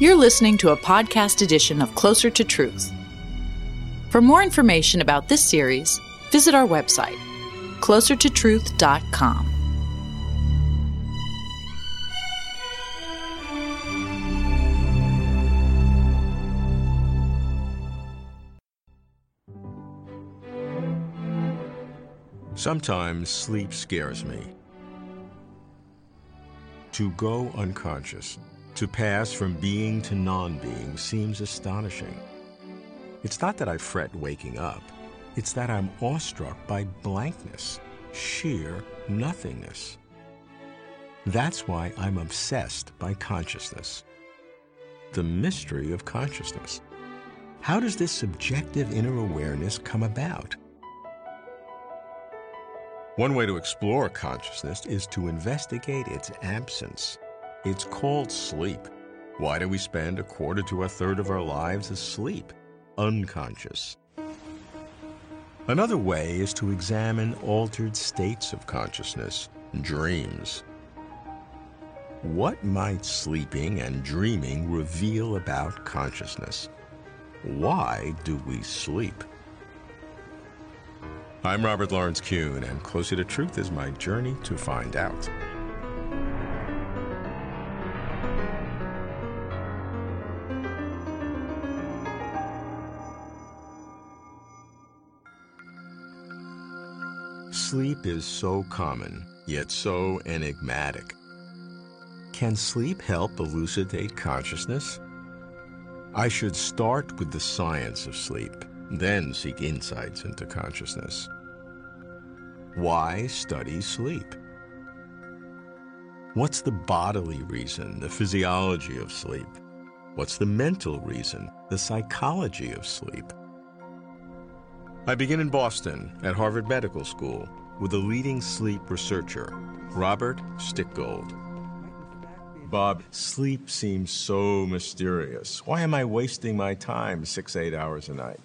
You're listening to a podcast edition of Closer to Truth. For more information about this series, visit our website, closertotruth.com. Sometimes sleep scares me. To go unconscious, to pass from being to non being, seems astonishing. It's not that I fret waking up, it's that I'm awestruck by blankness, sheer nothingness. That's why I'm obsessed by consciousness. The mystery of consciousness. How does this subjective inner awareness come about? One way to explore consciousness is to investigate its absence. It's called sleep. Why do we spend a quarter to a third of our lives asleep, unconscious? Another way is to examine altered states of consciousness, dreams. What might sleeping and dreaming reveal about consciousness? Why do we sleep? I'm Robert Lawrence Kuhn, and Closer to Truth is my journey to find out. Sleep is so common, yet so enigmatic. Can sleep help elucidate consciousness? I should start with the science of sleep, then seek insights into consciousness. Why study sleep? What's the bodily reason, the physiology of sleep? What's the mental reason, the psychology of sleep? I begin in Boston at Harvard Medical School with a leading sleep researcher, Robert Stickgold. Bob, sleep seems so mysterious. Why am I wasting my time six, eight hours a night?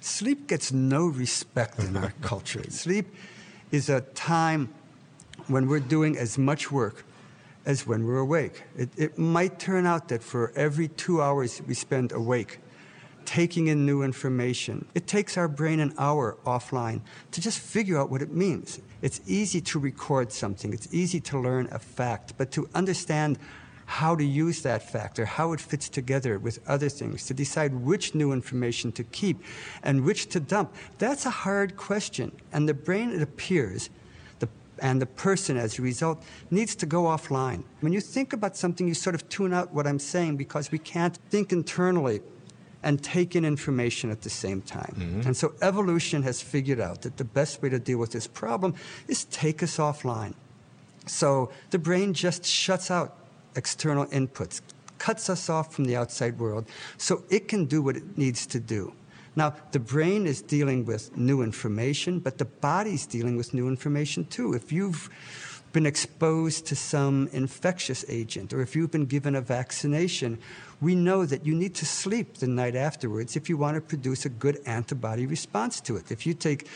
Sleep gets no respect in our culture. Sleep is a time when we're doing as much work as when we're awake. It, it might turn out that for every two hours we spend awake, taking in new information, it takes our brain an hour offline to just figure out what it means. It's easy to record something, it's easy to learn a fact, but to understand how to use that fact or how it fits together with other things, to decide which new information to keep and which to dump. That's a hard question. And the brain, it appears, and the person as a result, needs to go offline. When you think about something, you sort of tune out what I'm saying because we can't think internally and take in information at the same time. Mm-hmm. And so evolution has figured out that the best way to deal with this problem is take us offline. So the brain just shuts out external inputs, cuts us off from the outside world so it can do what it needs to do. Now, the brain is dealing with new information, but the body's dealing with new information too. If you've been exposed to some infectious agent or if you've been given a vaccination, we know that you need to sleep the night afterwards if you want to produce a good antibody response to it. If you take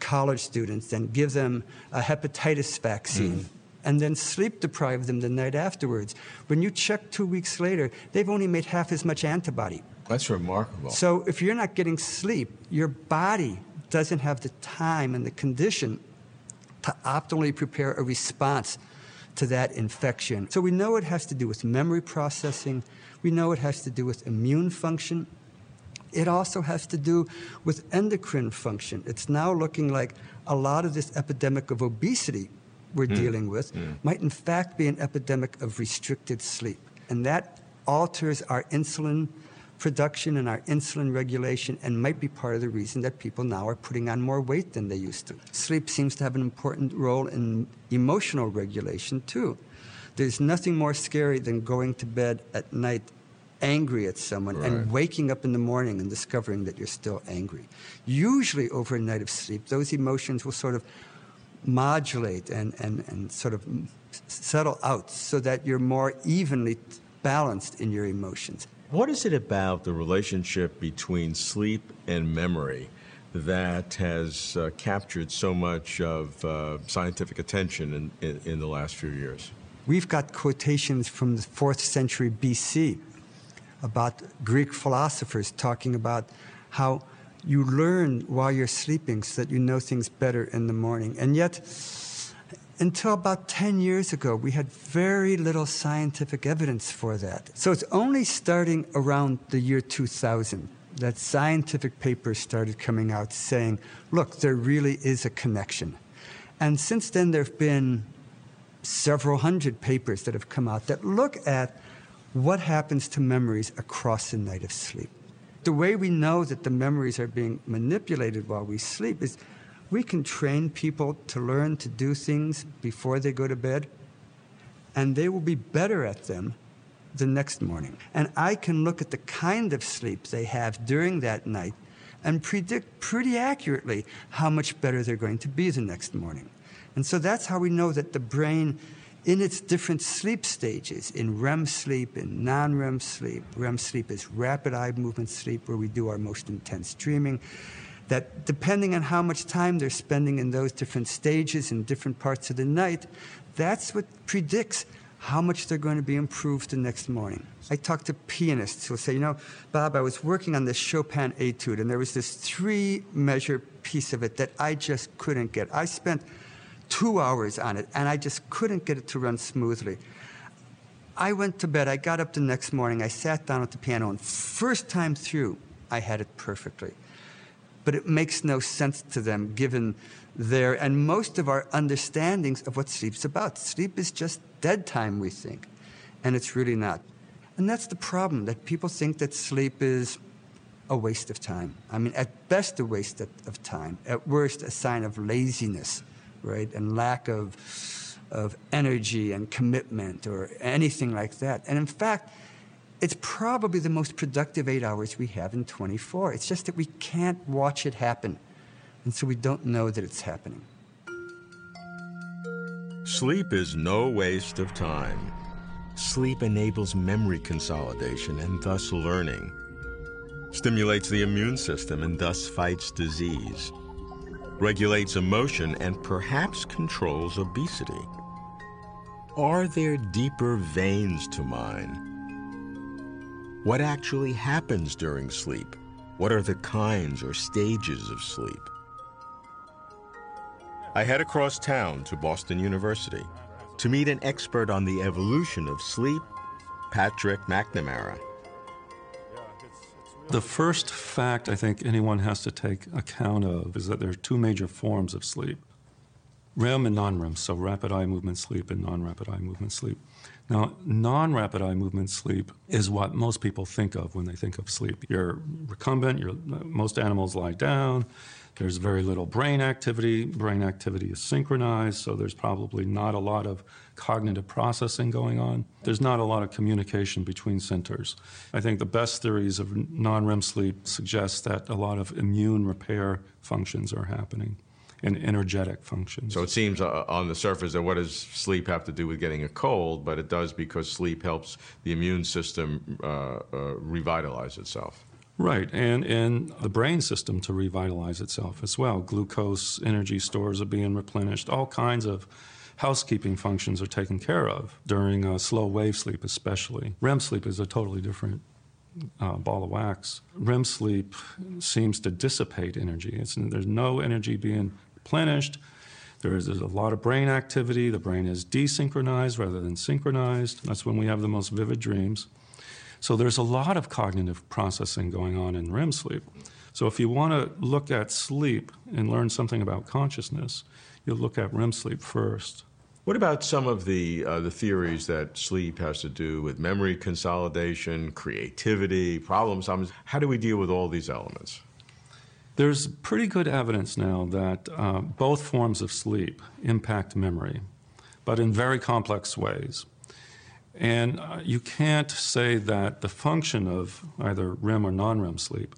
college students and give them a hepatitis vaccine, mm and then sleep deprive them the night afterwards. When you check two weeks later, they've only made half as much antibody. That's remarkable. So if you're not getting sleep, your body doesn't have the time and the condition to optimally prepare a response to that infection. So we know it has to do with memory processing. We know it has to do with immune function. It also has to do with endocrine function. It's now looking like a lot of this epidemic of obesity we're mm. dealing with mm. might in fact be an epidemic of restricted sleep. And that alters our insulin production and our insulin regulation and might be part of the reason that people now are putting on more weight than they used to. Sleep seems to have an important role in emotional regulation too. There's nothing more scary than going to bed at night angry at someone right. and waking up in the morning and discovering that you're still angry. Usually, over a night of sleep, those emotions will sort of modulate and, and, and sort of settle out so that you're more evenly balanced in your emotions. What is it about the relationship between sleep and memory that has uh, captured so much of uh, scientific attention in, in, in, the last few years? We've got quotations from the fourth century BC about Greek philosophers talking about how you learn while you're sleeping so that you know things better in the morning. And yet, until about 10 years ago, we had very little scientific evidence for that. So it's only starting around the year 2000 that scientific papers started coming out saying, look, there really is a connection. And since then, there have been several hundred papers that have come out that look at what happens to memories across the night of sleep. The way we know that the memories are being manipulated while we sleep is we can train people to learn to do things before they go to bed, and they will be better at them the next morning. And I can look at the kind of sleep they have during that night and predict pretty accurately how much better they're going to be the next morning. And so that's how we know that the brain, in its different sleep stages, in REM sleep, in non REM sleep, REM sleep is rapid eye movement sleep, where we do our most intense dreaming, that depending on how much time they're spending in those different stages in different parts of the night, that's what predicts how much they're going to be improved the next morning. I talk to pianists who'll say, you know, Bob, I was working on this Chopin etude, and there was this three measure piece of it that I just couldn't get. I spent two hours on it, and I just couldn't get it to run smoothly. I went to bed. I got up the next morning. I sat down at the piano, and first time through, I had it perfectly. But it makes no sense to them given their and most of our understandings of what sleep's about. Sleep is just dead time, we think, and it's really not. And that's the problem that people think that sleep is a waste of time. I mean, at best, a waste of time, at worst, a sign of laziness right? And lack of, of energy and commitment or anything like that. And in fact, it's probably the most productive eight hours we have in 24. It's just that we can't watch it happen. And so we don't know that it's happening. Sleep is no waste of time. Sleep enables memory consolidation and thus learning, stimulates the immune system and thus fights disease regulates emotion, and perhaps controls obesity. Are there deeper veins to mine? What actually happens during sleep? What are the kinds or stages of sleep? I head across town to Boston University to meet an expert on the evolution of sleep, Patrick McNamara. The first fact I think anyone has to take account of is that there are two major forms of sleep REM and non REM, so rapid eye movement sleep and non rapid eye movement sleep. Now, non rapid eye movement sleep is what most people think of when they think of sleep. You're recumbent, you're, most animals lie down, there's very little brain activity. Brain activity is synchronized, so there's probably not a lot of cognitive processing going on. There's not a lot of communication between centers. I think the best theories of non REM sleep suggest that a lot of immune repair functions are happening and energetic functions. So it seems uh, on the surface that what does sleep have to do with getting a cold? But it does because sleep helps the immune system uh, uh, revitalize itself. Right, and, and the brain system to revitalize itself as well. Glucose energy stores are being replenished, all kinds of housekeeping functions are taken care of during uh, slow wave sleep, especially. REM sleep is a totally different uh, ball of wax. REM sleep seems to dissipate energy. It's, there's no energy being replenished. There is a lot of brain activity. The brain is desynchronized rather than synchronized. That's when we have the most vivid dreams. So there's a lot of cognitive processing going on in REM sleep. So if you want to look at sleep and learn something about consciousness, you'll look at REM sleep first. What about some of the uh, the theories that sleep has to do with memory consolidation, creativity, problem solving? How do we deal with all these elements? There's pretty good evidence now that uh, both forms of sleep impact memory, but in very complex ways. And uh, you can't say that the function of either REM or non REM sleep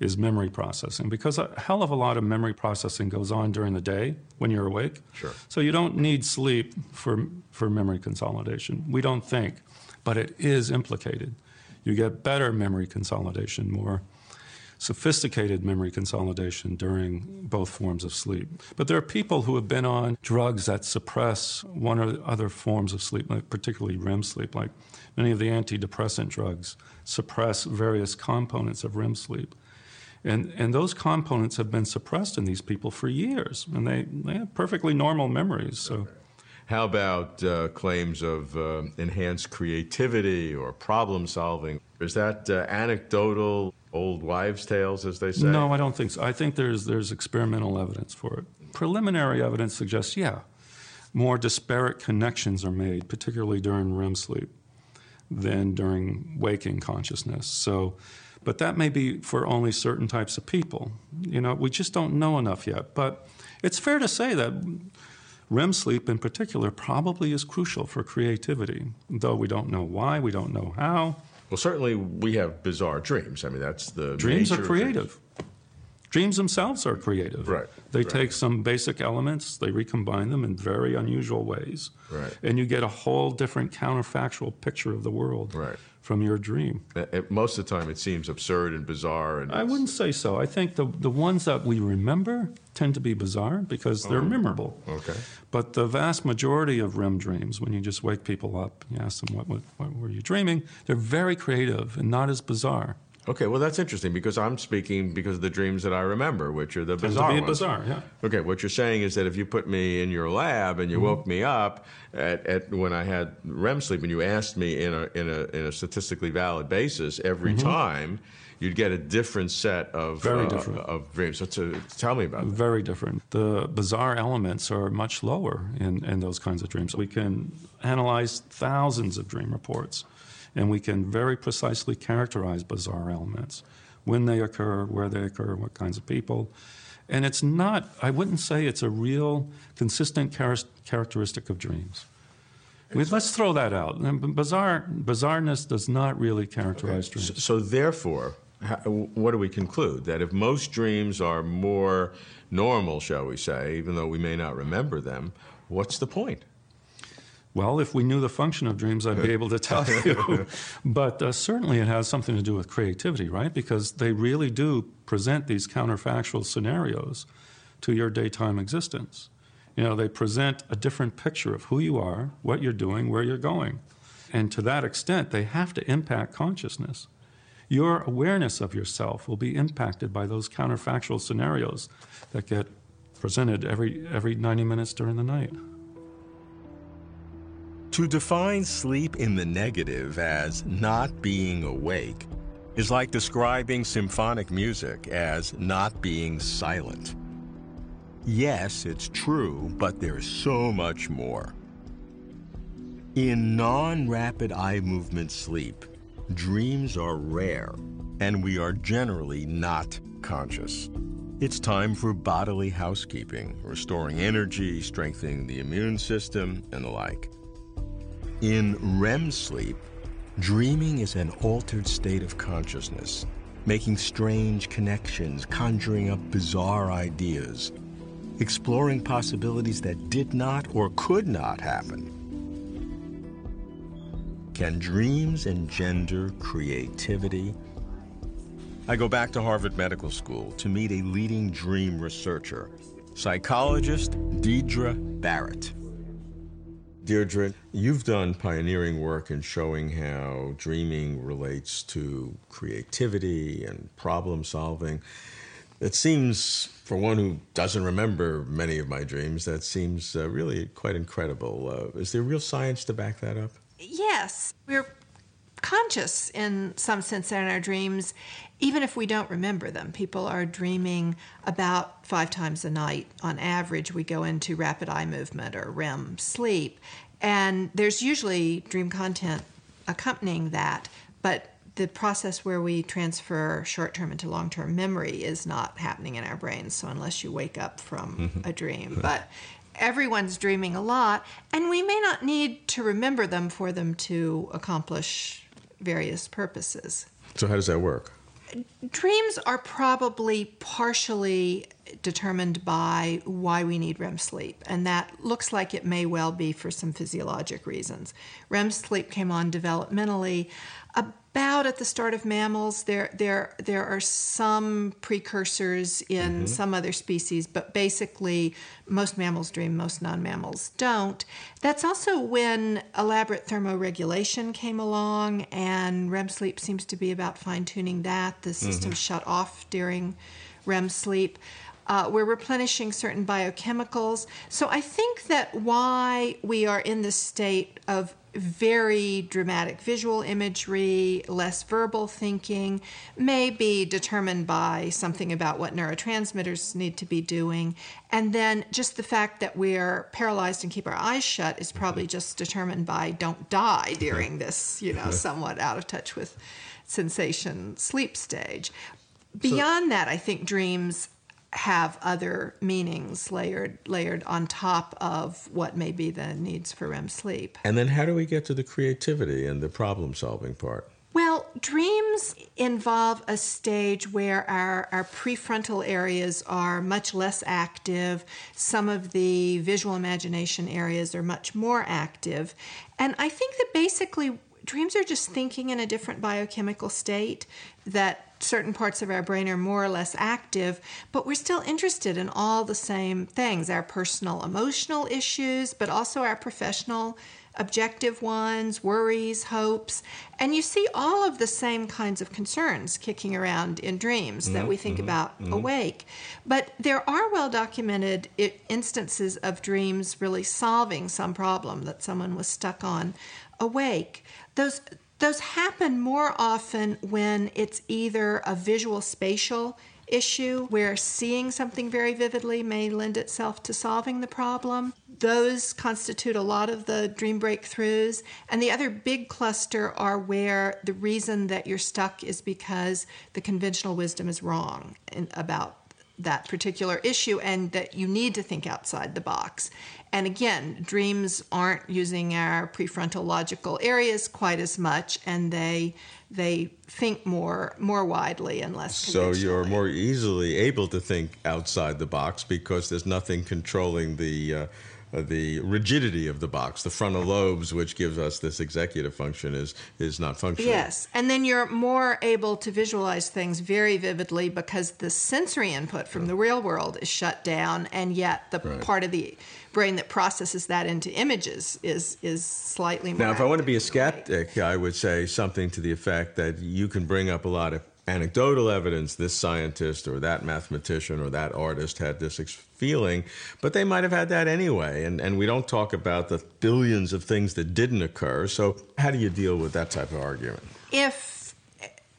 is memory processing because a hell of a lot of memory processing goes on during the day when you're awake. Sure. So you don't need sleep for, for memory consolidation. We don't think, but it is implicated. You get better memory consolidation more. Sophisticated memory consolidation during both forms of sleep. But there are people who have been on drugs that suppress one or other forms of sleep, like particularly REM sleep, like many of the antidepressant drugs suppress various components of REM sleep. And, and those components have been suppressed in these people for years, and they, they have perfectly normal memories. So. How about uh, claims of uh, enhanced creativity or problem solving? Is that uh, anecdotal, old wives' tales, as they say? No, I don't think so. I think there's, there's experimental evidence for it. Preliminary evidence suggests, yeah, more disparate connections are made, particularly during REM sleep, than during waking consciousness. So but that may be for only certain types of people. You know, we just don't know enough yet. But it's fair to say that REM sleep in particular probably is crucial for creativity, though we don't know why, we don't know how. Well, certainly we have bizarre dreams. I mean, that's the dreams are creative. Dreams themselves are creative. Right. They right. take some basic elements, they recombine them in very unusual ways. Right. And you get a whole different counterfactual picture of the world. Right from your dream. Most of the time, it seems absurd and bizarre. And I wouldn't say so. I think the the ones that we remember tend to be bizarre because they're oh, memorable. Okay. But the vast majority of REM dreams, when you just wake people up, and you ask them what, what, what were you dreaming, they're very creative and not as bizarre. Okay, well that's interesting because I'm speaking because of the dreams that I remember, which are the bizarre ones. bizarre, yeah. Okay, what you're saying is that if you put me in your lab and you mm-hmm. woke me up at, at, when I had REM sleep and you asked me in a in a, in a statistically valid basis every mm-hmm. time, you'd get a different set of very uh, different of dreams. So to, tell me about that. Very different. The bizarre elements are much lower in in those kinds of dreams. We can analyze thousands of dream reports and we can very precisely characterize bizarre elements when they occur, where they occur, what kinds of people. And it's not, I wouldn't say it's a real consistent char- characteristic of dreams. We, let's throw that out. Bizarre, bizarreness does not really characterize okay. dreams. So, so therefore, what do we conclude? That if most dreams are more normal, shall we say, even though we may not remember them, what's the point? Well, if we knew the function of dreams, I'd be able to tell you. but uh, certainly it has something to do with creativity, right? Because they really do present these counterfactual scenarios to your daytime existence. You know, they present a different picture of who you are, what you're doing, where you're going. And to that extent, they have to impact consciousness. Your awareness of yourself will be impacted by those counterfactual scenarios that get presented every, every 90 minutes during the night. To define sleep in the negative as not being awake is like describing symphonic music as not being silent. Yes, it's true, but there's so much more. In non rapid eye movement sleep, dreams are rare and we are generally not conscious. It's time for bodily housekeeping, restoring energy, strengthening the immune system, and the like. In REM sleep, dreaming is an altered state of consciousness, making strange connections, conjuring up bizarre ideas, exploring possibilities that did not or could not happen. Can dreams engender creativity? I go back to Harvard Medical School to meet a leading dream researcher, psychologist Deirdre Barrett. Deirdre, you've done pioneering work in showing how dreaming relates to creativity and problem solving. It seems, for one who doesn't remember many of my dreams, that seems uh, really quite incredible. Uh, is there real science to back that up? Yes. We're conscious in some sense in our dreams, even if we don't remember them. People are dreaming about five times a night. On average, we go into rapid eye movement or REM sleep. And there's usually dream content accompanying that, but the process where we transfer short term into long term memory is not happening in our brains. So, unless you wake up from mm-hmm. a dream, but everyone's dreaming a lot, and we may not need to remember them for them to accomplish various purposes. So, how does that work? dreams are probably partially determined by why we need REM sleep. And that looks like it may well be for some physiologic reasons. REM sleep came on developmentally about at the start of mammals. There, there, there are some precursors in mm-hmm. some other species, but basically, most mammals dream, most non mammals don't. That's also when elaborate thermoregulation came along, and REM sleep seems to be about fine tuning that. The system mm-hmm. shut off during REM sleep. Uh, we're replenishing certain biochemicals. So I think that why we are in this state of very dramatic visual imagery, less verbal thinking, may be determined by something about what neurotransmitters need to be doing. And then just the fact that we're paralyzed and keep our eyes shut is probably mm-hmm. just determined by don't die mm-hmm. during this, you know, mm-hmm. somewhat out of touch with sensation sleep stage. Beyond so, that, I think dreams have other meanings layered layered on top of what may be the needs for REM sleep. And then how do we get to the creativity and the problem solving part? Well, dreams involve a stage where our, our prefrontal areas are much less active. Some of the visual imagination areas are much more active. And I think that basically dreams are just thinking in a different biochemical state that certain parts of our brain are more or less active, but we're still interested in all the same things our personal emotional issues, but also our professional objective ones, worries, hopes. And you see all of the same kinds of concerns kicking around in dreams mm-hmm, that we think mm-hmm, about mm-hmm. awake. But there are well documented instances of dreams really solving some problem that someone was stuck on awake. Those those happen more often when it's either a visual spatial issue where seeing something very vividly may lend itself to solving the problem. Those constitute a lot of the dream breakthroughs. And the other big cluster are where the reason that you're stuck is because the conventional wisdom is wrong in, about that particular issue and that you need to think outside the box. And again, dreams aren't using our prefrontal logical areas quite as much, and they they think more more widely and less. So you're more easily able to think outside the box because there's nothing controlling the. Uh, Uh, the rigidity of the box, the frontal lobes, which gives us this executive function, is is not functioning. Yes, and then you're more able to visualize things very vividly because the sensory input from the real world is shut down, and yet the right. part of the brain that processes that into images is is slightly more. Now, if I want to be a skeptic, I would say something to the effect that you can bring up a lot of anecdotal evidence this scientist or that mathematician or that artist had this feeling, but they might have had that anyway. And, and we don't talk about the billions of things that didn't occur. So, how do you deal with that type of argument? If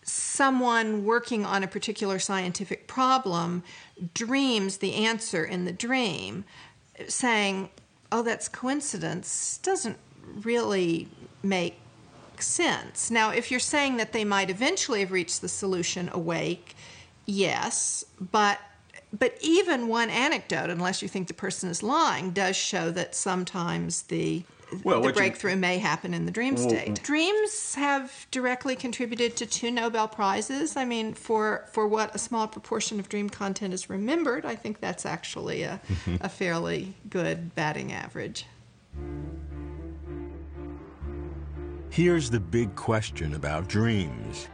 someone working on a particular scientific problem dreams the answer in the dream, saying, oh, that's coincidence, doesn't really make sense. Now, if you're saying that they might eventually have reached the solution awake, yes, but but even one anecdote, unless you think the person is lying, does show that sometimes the well, the breakthrough you, may happen in the dream state. Well, Dreams have directly contributed to two Nobel prizes. I mean, for for what a small proportion of dream content is remembered, I think that's actually a, mm-hmm. a fairly good batting average. Here's the big question about dreams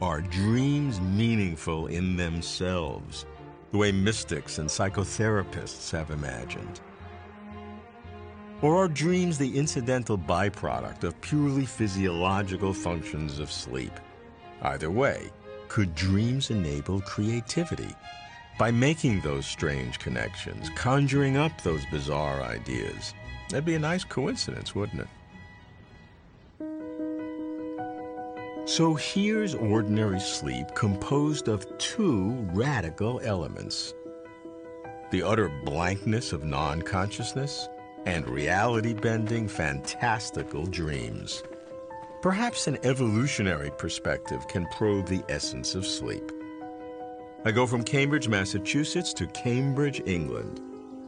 Are dreams meaningful in themselves, the way mystics and psychotherapists have imagined? Or are dreams the incidental byproduct of purely physiological functions of sleep? Either way, could dreams enable creativity? By making those strange connections, conjuring up those bizarre ideas. That'd be a nice coincidence, wouldn't it? So here's ordinary sleep composed of two radical elements the utter blankness of non consciousness and reality bending, fantastical dreams. Perhaps an evolutionary perspective can probe the essence of sleep. I go from Cambridge, Massachusetts to Cambridge, England,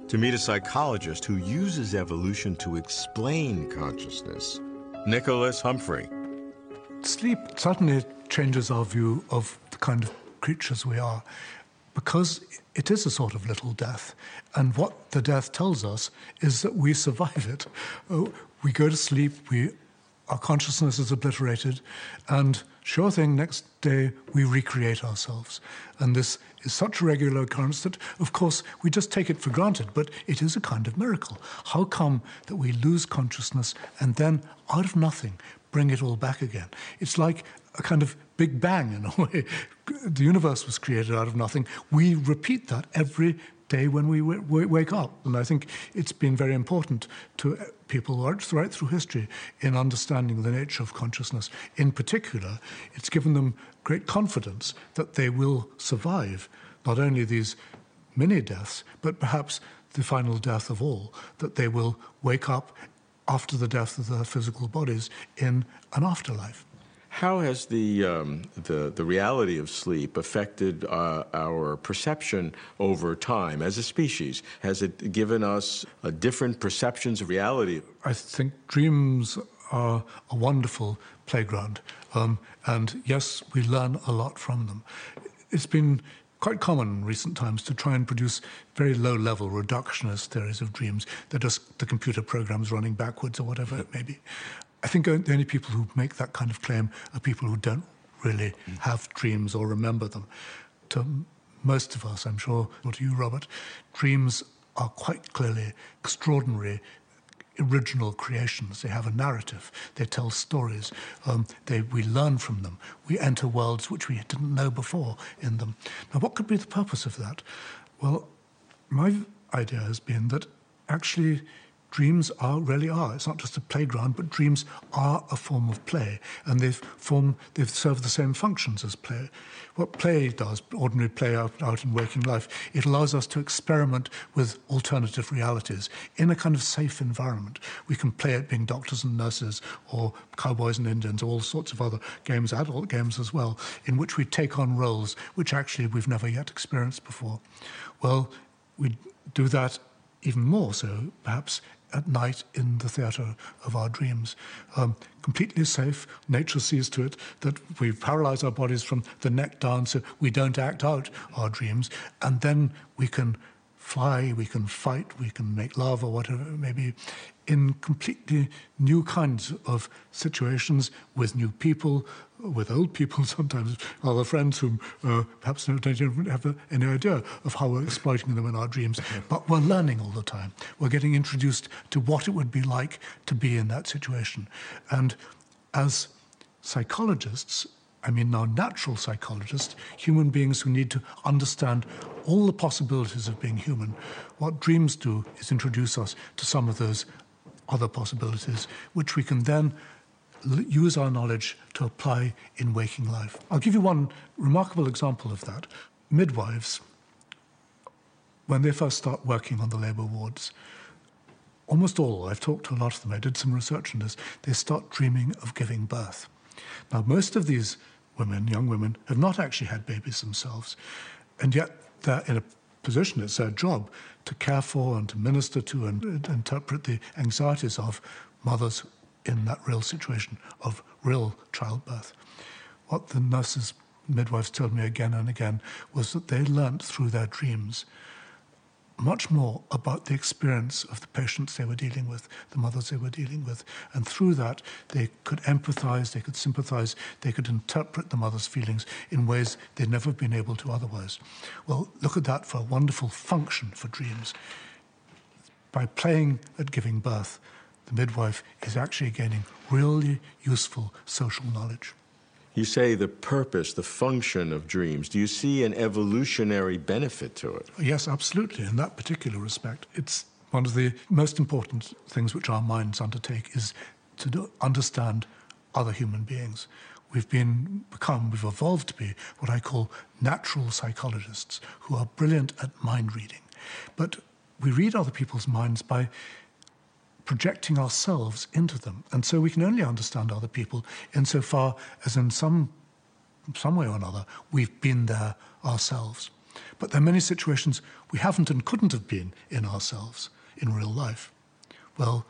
to meet a psychologist who uses evolution to explain consciousness, Nicholas Humphrey. Sleep certainly changes our view of the kind of creatures we are. because it is a sort of little death. And what the death tells us is that we survive it. Oh, we go to sleep, we, our consciousness is obliterated, and sure thing, next day we recreate ourselves. And this is such a regular occurrence that, of course, we just take it for granted, but it is a kind of miracle. How come that we lose consciousness and then, out of nothing, bring it all back again? It's like a kind of big bang in a way. The universe was created out of nothing. We repeat that every day when we wake up. And I think it's been very important to uh, people right through history in understanding the nature of consciousness. In particular, it's given them great confidence that they will survive not only these many deaths, but perhaps the final death of all, that they will wake up after the death of their physical bodies in an afterlife. How has the, um, the, the reality of sleep affected uh, our perception over time as a species? Has it given us uh, different perceptions of reality? I think dreams are a wonderful playground. Um, and yes, we learn a lot from them. It's been quite common in recent times to try and produce very low level reductionist theories of dreams. They're just the computer programs running backwards or whatever it may be. I think the only people who make that kind of claim are people who don't really have dreams or remember them. To most of us, I'm sure, or to you, Robert, dreams are quite clearly extraordinary original creations. They have a narrative. They tell stories. Um, they, we learn from them. We enter worlds which we didn't know before in them. Now, what could be the purpose of that? Well, my idea has been that actually dreams are really are. It's not just a playground, but dreams are a form of play, and they've form they've served the same functions as play. What play does, ordinary play out, out in waking life, it allows us to experiment with alternative realities in a kind of safe environment. We can play at being doctors and nurses, or cowboys and Indians, or all sorts of other games, adult games as well, in which we take on roles which actually we've never yet experienced before. Well, we do that even more so, perhaps, at night in the theatre of our dreams. Um, completely safe. Nature sees to it that we paralyze our bodies from the neck down so we don't act out our dreams. And then we can fly, we can fight, we can make love or whatever it may be in completely new kinds of situations with new people, with old people sometimes, other friends whom uh, perhaps don't have any idea of how we're exploiting them in our dreams. But we're learning all the time. We're getting introduced to what it would be like to be in that situation. And as psychologists, I mean now natural psychologists, human beings who need to understand all the possibilities of being human, what dreams do is introduce us to some of those other possibilities, which we can then use our knowledge to apply in waking life. I'll give you one remarkable example of that. Midwives, when they first start working on the labour wards, almost all, I've talked to a lot of them, I did some research on this, they start dreaming of giving birth. Now, most of these women, young women, have not actually had babies themselves, and yet they're in a position, it's their job to care for and to minister to and, and interpret the anxieties of mothers in that real situation of real childbirth. What the nurses, midwives told me again and again was that they learnt through their dreams much more about the experience of the patients they were dealing with, the mothers they were dealing with. And through that, they could empathize, they could sympathize, they could interpret the mother's feelings in ways they'd never been able to otherwise. Well, look at that for a wonderful function for dreams. By playing at giving birth, the midwife is actually gaining really useful social knowledge. You say the purpose, the function of dreams. Do you see an evolutionary benefit to it? Yes, absolutely. In that particular respect, it's one of the most important things which our minds undertake is to understand other human beings. We've been become, we've evolved to be what I call natural psychologists who are brilliant at mind reading. But we read other people's minds by projecting ourselves into them. And so we can only understand other people insofar as, in some, some way or another, we've been there ourselves. But there are many situations we haven't and couldn't have been in ourselves in real life. Well,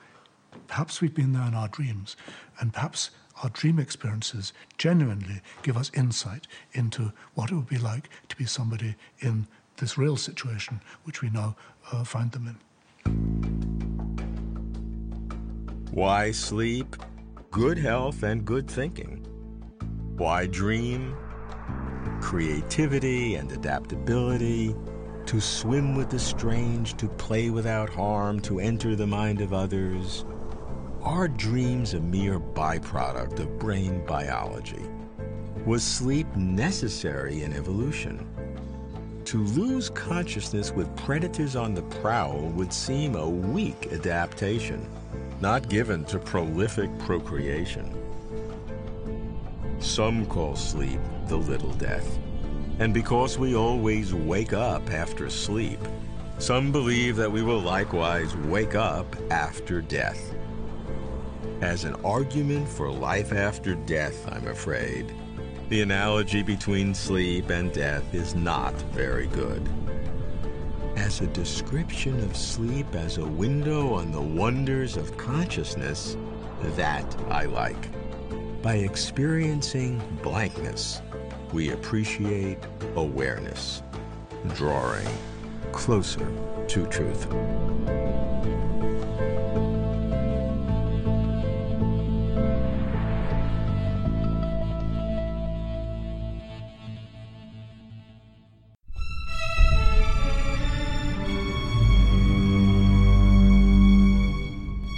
perhaps we've been there in our dreams, and perhaps our dream experiences genuinely give us insight into what it would be like to be somebody in this real situation which we now uh, find them in. Why sleep? Good health and good thinking. Why dream? Creativity and adaptability. To swim with the strange, to play without harm, to enter the mind of others. Are dreams a mere byproduct of brain biology? Was sleep necessary in evolution? To lose consciousness with predators on the prowl would seem a weak adaptation, not given to prolific procreation. Some call sleep the little death. And because we always wake up after sleep, some believe that we will likewise wake up after death. As an argument for life after death, I'm afraid, the analogy between sleep and death is not very good. As a description of sleep as a window on the wonders of consciousness, that I like. By experiencing blankness, we appreciate awareness, drawing closer to truth.